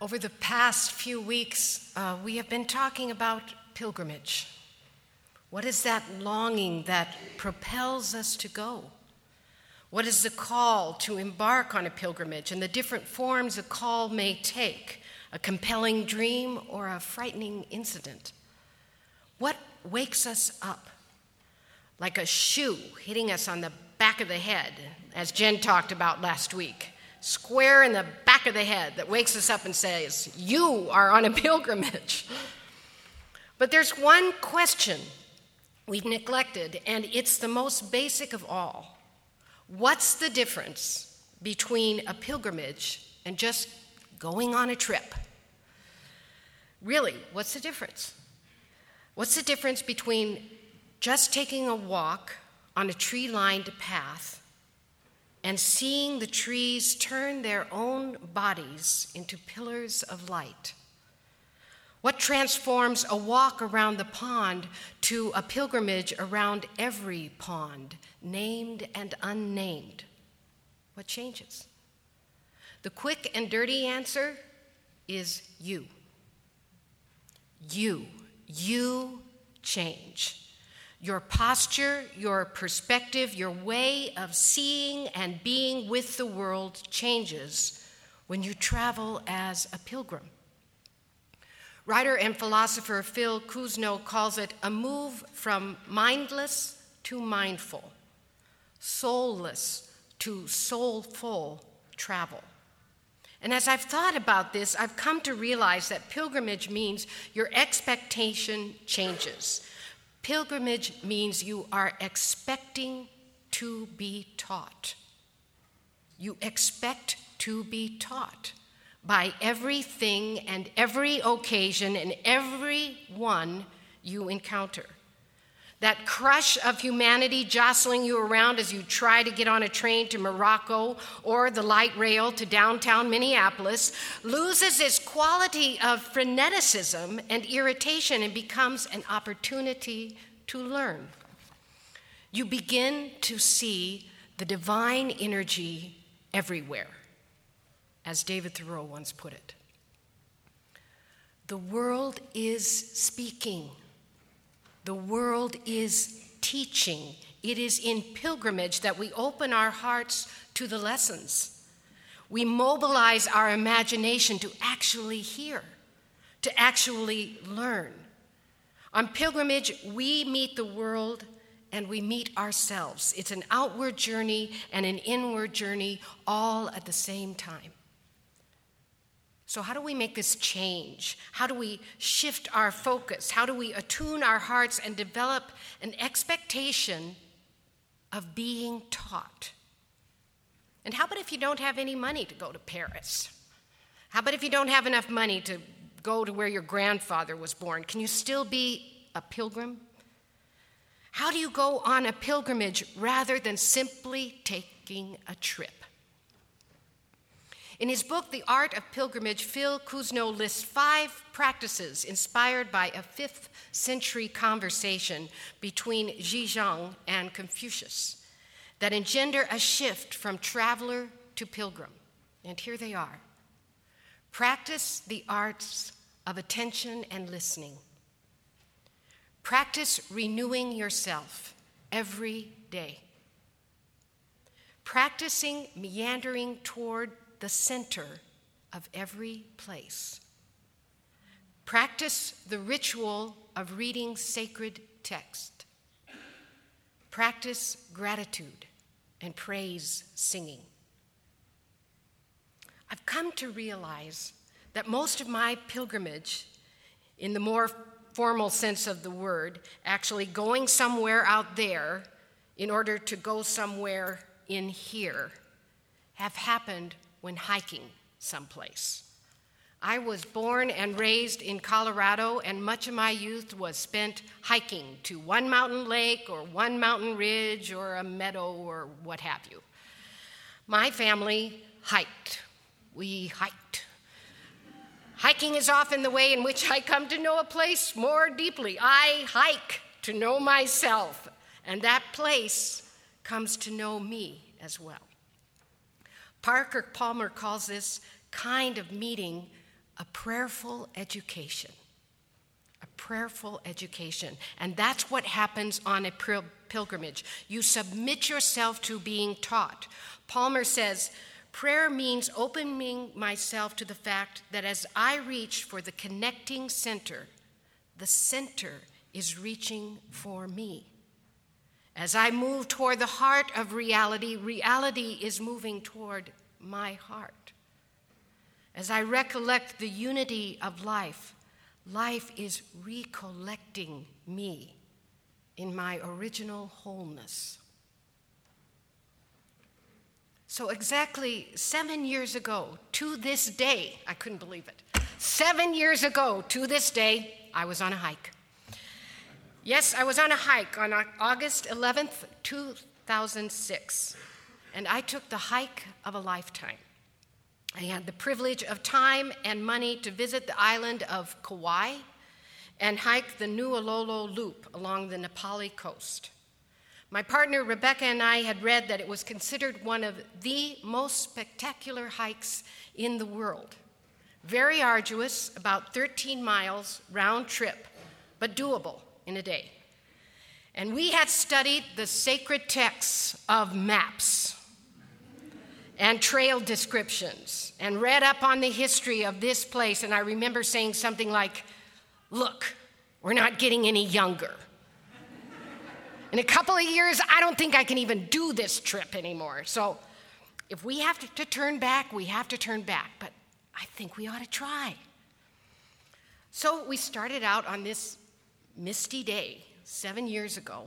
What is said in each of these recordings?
Over the past few weeks, uh, we have been talking about pilgrimage. What is that longing that propels us to go? What is the call to embark on a pilgrimage and the different forms a call may take a compelling dream or a frightening incident? What wakes us up? Like a shoe hitting us on the back of the head, as Jen talked about last week square in the back of the head that wakes us up and says, You are on a pilgrimage. But there's one question we've neglected, and it's the most basic of all. What's the difference between a pilgrimage and just going on a trip? Really, what's the difference? What's the difference between just taking a walk on a tree lined path and seeing the trees turn their own bodies into pillars of light. What transforms a walk around the pond to a pilgrimage around every pond, named and unnamed? What changes? The quick and dirty answer is you. You. You change. Your posture, your perspective, your way of seeing and being with the world changes when you travel as a pilgrim. Writer and philosopher Phil Cousineau calls it a move from mindless to mindful, soulless to soulful travel. And as I've thought about this, I've come to realize that pilgrimage means your expectation changes. Pilgrimage means you are expecting to be taught. You expect to be taught by everything and every occasion and every one you encounter. That crush of humanity jostling you around as you try to get on a train to Morocco or the light rail to downtown Minneapolis loses its quality of freneticism and irritation and becomes an opportunity to learn. You begin to see the divine energy everywhere, as David Thoreau once put it. The world is speaking. The world is teaching. It is in pilgrimage that we open our hearts to the lessons. We mobilize our imagination to actually hear, to actually learn. On pilgrimage, we meet the world and we meet ourselves. It's an outward journey and an inward journey all at the same time. So, how do we make this change? How do we shift our focus? How do we attune our hearts and develop an expectation of being taught? And how about if you don't have any money to go to Paris? How about if you don't have enough money to go to where your grandfather was born? Can you still be a pilgrim? How do you go on a pilgrimage rather than simply taking a trip? In his book, The Art of Pilgrimage, Phil Cousineau lists five practices inspired by a fifth century conversation between Zhizhong and Confucius that engender a shift from traveler to pilgrim. And here they are. Practice the arts of attention and listening, practice renewing yourself every day, practicing meandering toward the center of every place. Practice the ritual of reading sacred text. Practice gratitude and praise singing. I've come to realize that most of my pilgrimage, in the more formal sense of the word, actually going somewhere out there in order to go somewhere in here, have happened when hiking someplace. I was born and raised in Colorado, and much of my youth was spent hiking to one mountain lake or one mountain ridge or a meadow or what have you. My family hiked. We hiked. Hiking is often the way in which I come to know a place more deeply. I hike to know myself, and that place comes to know me as well. Parker Palmer calls this kind of meeting a prayerful education. A prayerful education. And that's what happens on a pilgrimage. You submit yourself to being taught. Palmer says, Prayer means opening myself to the fact that as I reach for the connecting center, the center is reaching for me. As I move toward the heart of reality, reality is moving toward my heart. As I recollect the unity of life, life is recollecting me in my original wholeness. So, exactly seven years ago to this day, I couldn't believe it. Seven years ago to this day, I was on a hike. Yes, I was on a hike on August 11th, 2006, and I took the hike of a lifetime. I had the privilege of time and money to visit the island of Kauai and hike the Nualolo Loop along the Napali coast. My partner Rebecca and I had read that it was considered one of the most spectacular hikes in the world. Very arduous, about 13 miles round trip, but doable in a day. And we had studied the sacred texts of maps and trail descriptions and read up on the history of this place. And I remember saying something like, Look, we're not getting any younger. In a couple of years, I don't think I can even do this trip anymore. So if we have to, turn back, we have to turn back. But I think we ought to try. So we started out on this misty day seven years ago.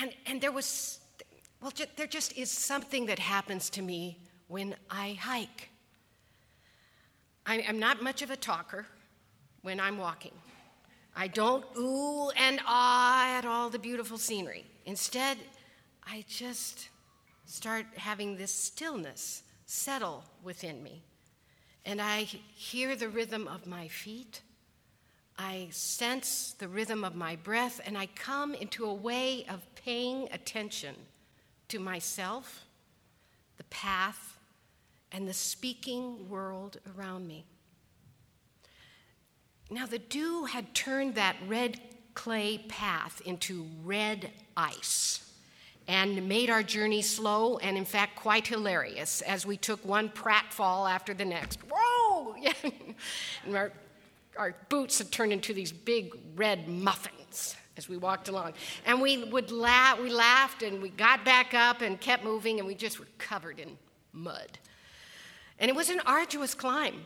And, and there was, well, ju- there just is something that happens to me when I hike. I, I'm not much of a talker when I'm walking. I don't ooh and ah at all the beautiful scenery. Instead, I just start having this stillness settle within me. And I hear the rhythm of my feet I sense the rhythm of my breath, and I come into a way of paying attention to myself, the path, and the speaking world around me. Now, the dew had turned that red clay path into red ice and made our journey slow and, in fact, quite hilarious as we took one pratfall after the next. Whoa! our boots had turned into these big red muffins as we walked along. And we would laugh, we laughed and we got back up and kept moving and we just were covered in mud. And it was an arduous climb,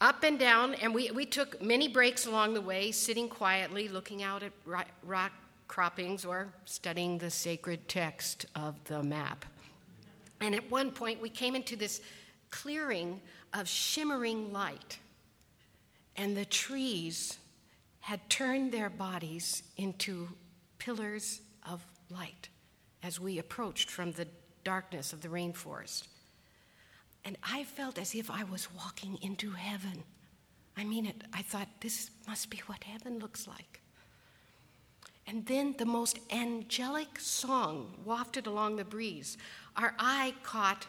up and down, and we, we took many breaks along the way, sitting quietly, looking out at rock croppings or studying the sacred text of the map. And at one point, we came into this clearing of shimmering light and the trees had turned their bodies into pillars of light as we approached from the darkness of the rainforest. And I felt as if I was walking into heaven. I mean it. I thought, this must be what heaven looks like. And then the most angelic song wafted along the breeze. Our eye caught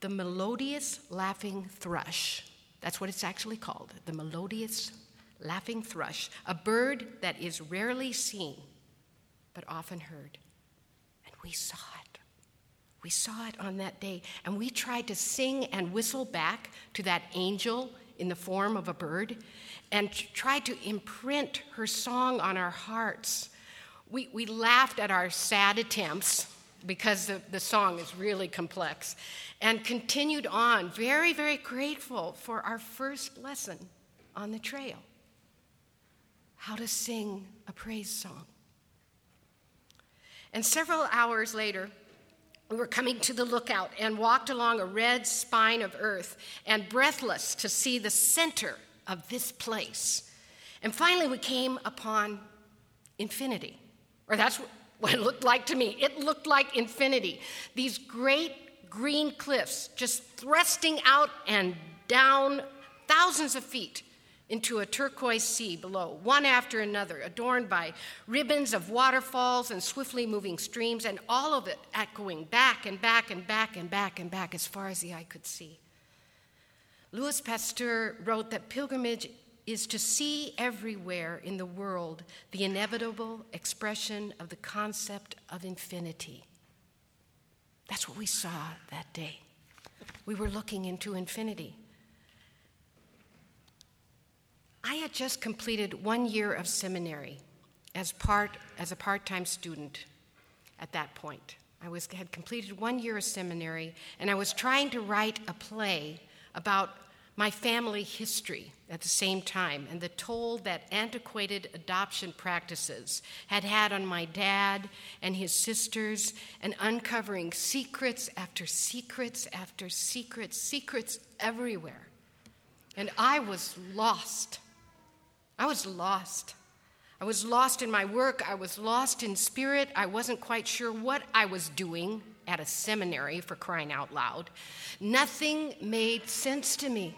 the melodious laughing thrush that's what it's actually called the melodious laughing thrush, a bird that is rarely seen but often heard. And we saw it. We saw it on that day, and we tried to sing and whistle back to that angel in the form of a bird and tried to imprint her song on our hearts. We, we laughed at our sad attempts because the, the song is really complex and continued on, very, very grateful for our first lesson on the trail how to sing a praise song. And several hours later, we were coming to the lookout and walked along a red spine of earth and breathless to see the center of this place. And finally, we came upon infinity, or that's what it looked like to me. It looked like infinity. These great green cliffs just thrusting out and down thousands of feet into a turquoise sea below, one after another, adorned by ribbons of waterfalls and swiftly moving streams, and all of it echoing back and back and back and back and back as far as the eye could see. Louis Pasteur wrote that pilgrimage is to see everywhere in the world the inevitable expression of the concept of infinity. That's what we saw that day. We were looking into infinity. I had just completed one year of seminary as, part, as a part time student at that point. I was, had completed one year of seminary, and I was trying to write a play about my family history at the same time and the toll that antiquated adoption practices had had on my dad and his sisters, and uncovering secrets after secrets after secrets, secrets everywhere. And I was lost. I was lost. I was lost in my work. I was lost in spirit. I wasn't quite sure what I was doing at a seminary for crying out loud. Nothing made sense to me.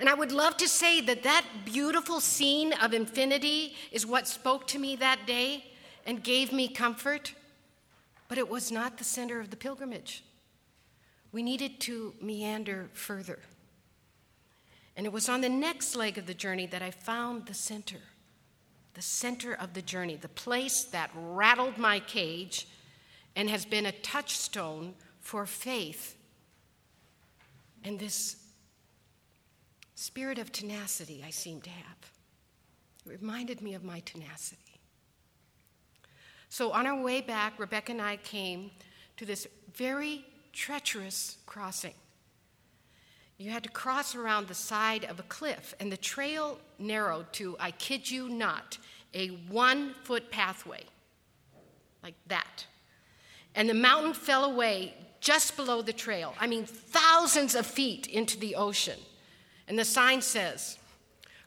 And I would love to say that that beautiful scene of infinity is what spoke to me that day and gave me comfort, but it was not the center of the pilgrimage. We needed to meander further. And it was on the next leg of the journey that I found the center, the center of the journey, the place that rattled my cage and has been a touchstone for faith. And this spirit of tenacity I seem to have. It reminded me of my tenacity. So on our way back, Rebecca and I came to this very treacherous crossing. You had to cross around the side of a cliff, and the trail narrowed to, I kid you not, a one foot pathway, like that. And the mountain fell away just below the trail. I mean, thousands of feet into the ocean. And the sign says,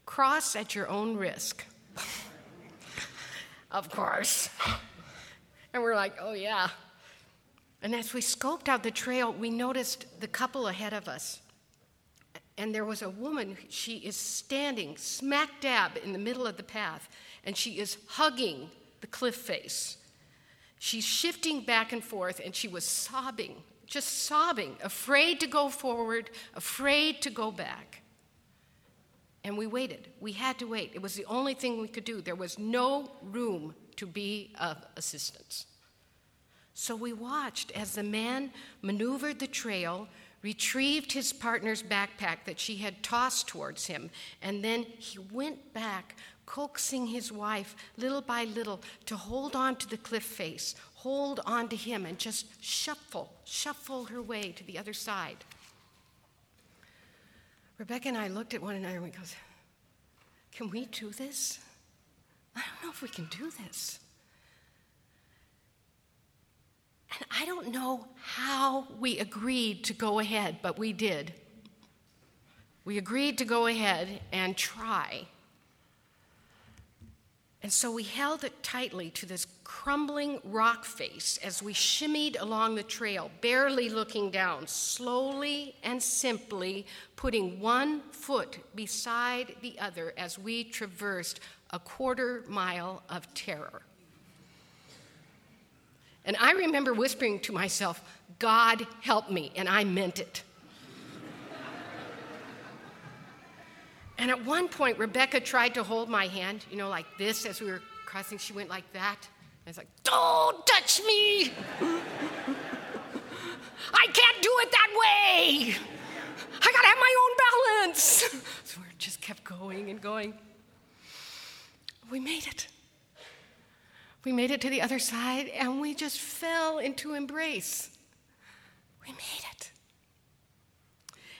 Cross at your own risk. of course. And we're like, oh, yeah. And as we scoped out the trail, we noticed the couple ahead of us and there was a woman, she is standing smack dab in the middle of the path, and she is hugging the cliff face. She's shifting back and forth, and she was sobbing, just sobbing, afraid to go forward, afraid to go back. And we waited. We had to wait. It was the only thing we could do. There was no room to be of assistance. So we watched as the man maneuvered the trail retrieved his partner's backpack that she had tossed towards him, and then he went back, coaxing his wife little by little to hold on to the cliff face, hold on to him, and just shuffle, shuffle her way to the other side. Rebecca and I looked at one another and we goes, Can we do this? I don't know if we can do this. And I don't know how we agreed to go ahead, but we did. We agreed to go ahead and try. And so we held it tightly to this crumbling rock face as we shimmied along the trail, barely looking down, slowly and simply putting one foot beside the other as we traversed a quarter mile of terror. And I remember whispering to myself, God help me, and I meant it. And at one point, Rebecca tried to hold my hand, you know, like this as we were crossing. She went like that. I was like, Don't touch me! I can't do it that way! I gotta have my own balance! so we just kept going and going. We made it. We made it to the other side and we just fell into embrace. We made it.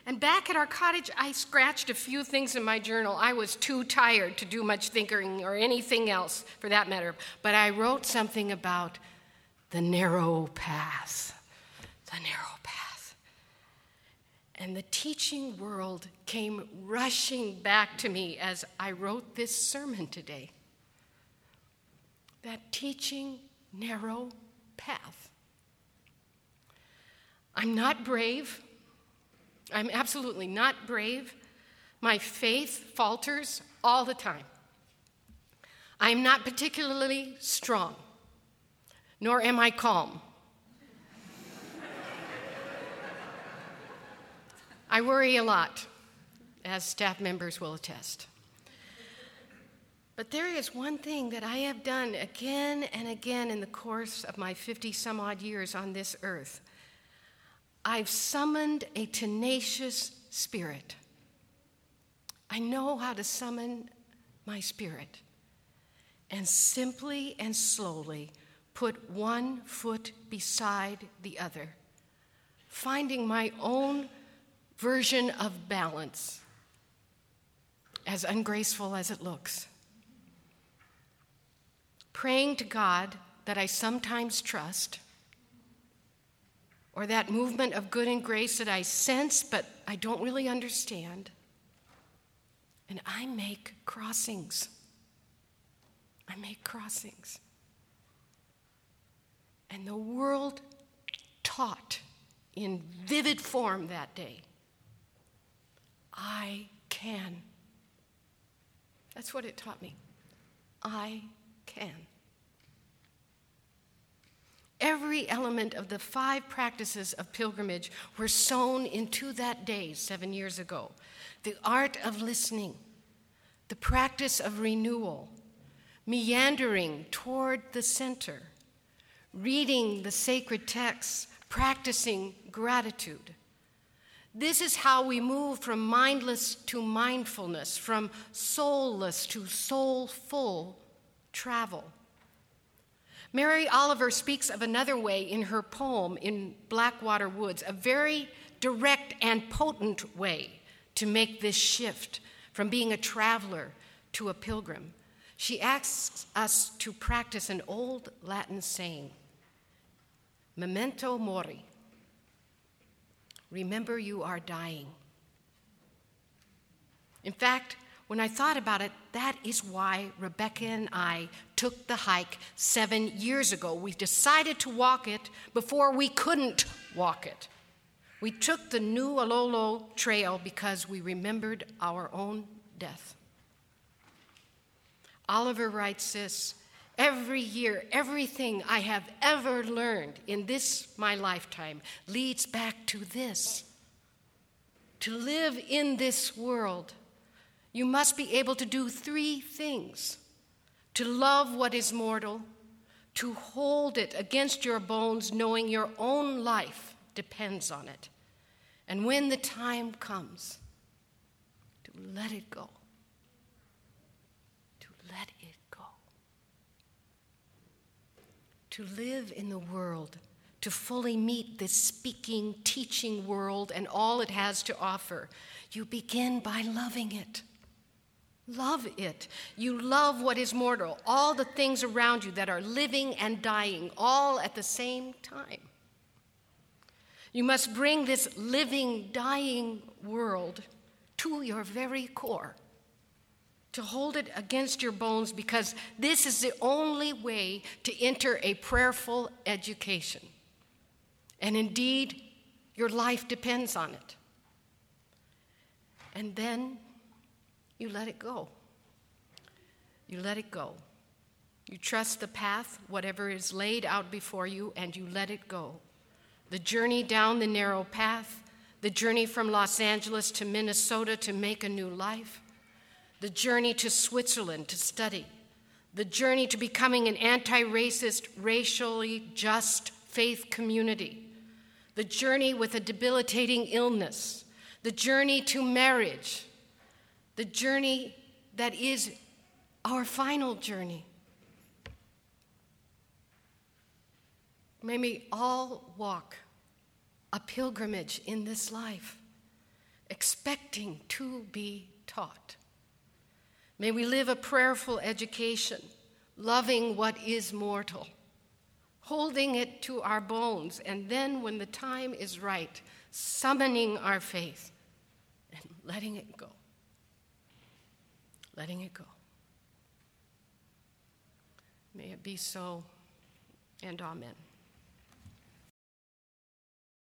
And back at our cottage, I scratched a few things in my journal. I was too tired to do much thinking or anything else for that matter. But I wrote something about the narrow path. The narrow path. And the teaching world came rushing back to me as I wrote this sermon today that teaching narrow path. I'm not brave. I'm absolutely not brave. My faith falters all the time. I'm not particularly strong, nor am I calm. I worry a lot, as staff members will attest. But there is one thing that I have done again and again in the course of my 50 some odd years on this earth. I've summoned a tenacious spirit. I know how to summon my spirit and simply and slowly put one foot beside the other, finding my own version of balance, as ungraceful as it looks. Praying to God that I sometimes trust, or that movement of good and grace that I sense but I don't really understand. And I make crossings. I make crossings. And the world taught in vivid form that day I can. That's what it taught me. I can. Every element of the five practices of pilgrimage were sown into that day seven years ago the art of listening, the practice of renewal, meandering toward the center, reading the sacred texts, practicing gratitude. This is how we move from mindless to mindfulness, from soulless to soulful travel. Mary Oliver speaks of another way in her poem in Blackwater Woods, a very direct and potent way to make this shift from being a traveler to a pilgrim. She asks us to practice an old Latin saying Memento mori. Remember, you are dying. In fact, when I thought about it, that is why Rebecca and I took the hike seven years ago. We decided to walk it before we couldn't walk it. We took the Nualolo Trail because we remembered our own death. Oliver writes this Every year, everything I have ever learned in this, my lifetime, leads back to this. To live in this world you must be able to do three things to love what is mortal, to hold it against your bones, knowing your own life depends on it, and when the time comes, to let it go. To let it go. To live in the world to fully meet this speaking, teaching world and all it has to offer, you begin by loving it. Love it. You love what is mortal, all the things around you that are living and dying, all at the same time. You must bring this living, dying world to your very core, to hold it against your bones, because this is the only way to enter a prayerful education. And indeed, your life depends on it. And then you let it go. You let it go. You trust the path, whatever is laid out before you, and you let it go. The journey down the narrow path, the journey from Los Angeles to Minnesota to make a new life, the journey to Switzerland to study, the journey to becoming an anti racist, racially just faith community, the journey with a debilitating illness, the journey to marriage, the journey that is our final journey. May we all walk a pilgrimage in this life, expecting to be taught. May we live a prayerful education, loving what is mortal, holding it to our bones, and then when the time is right, summoning our faith and letting it go letting it go. May it be so, and amen.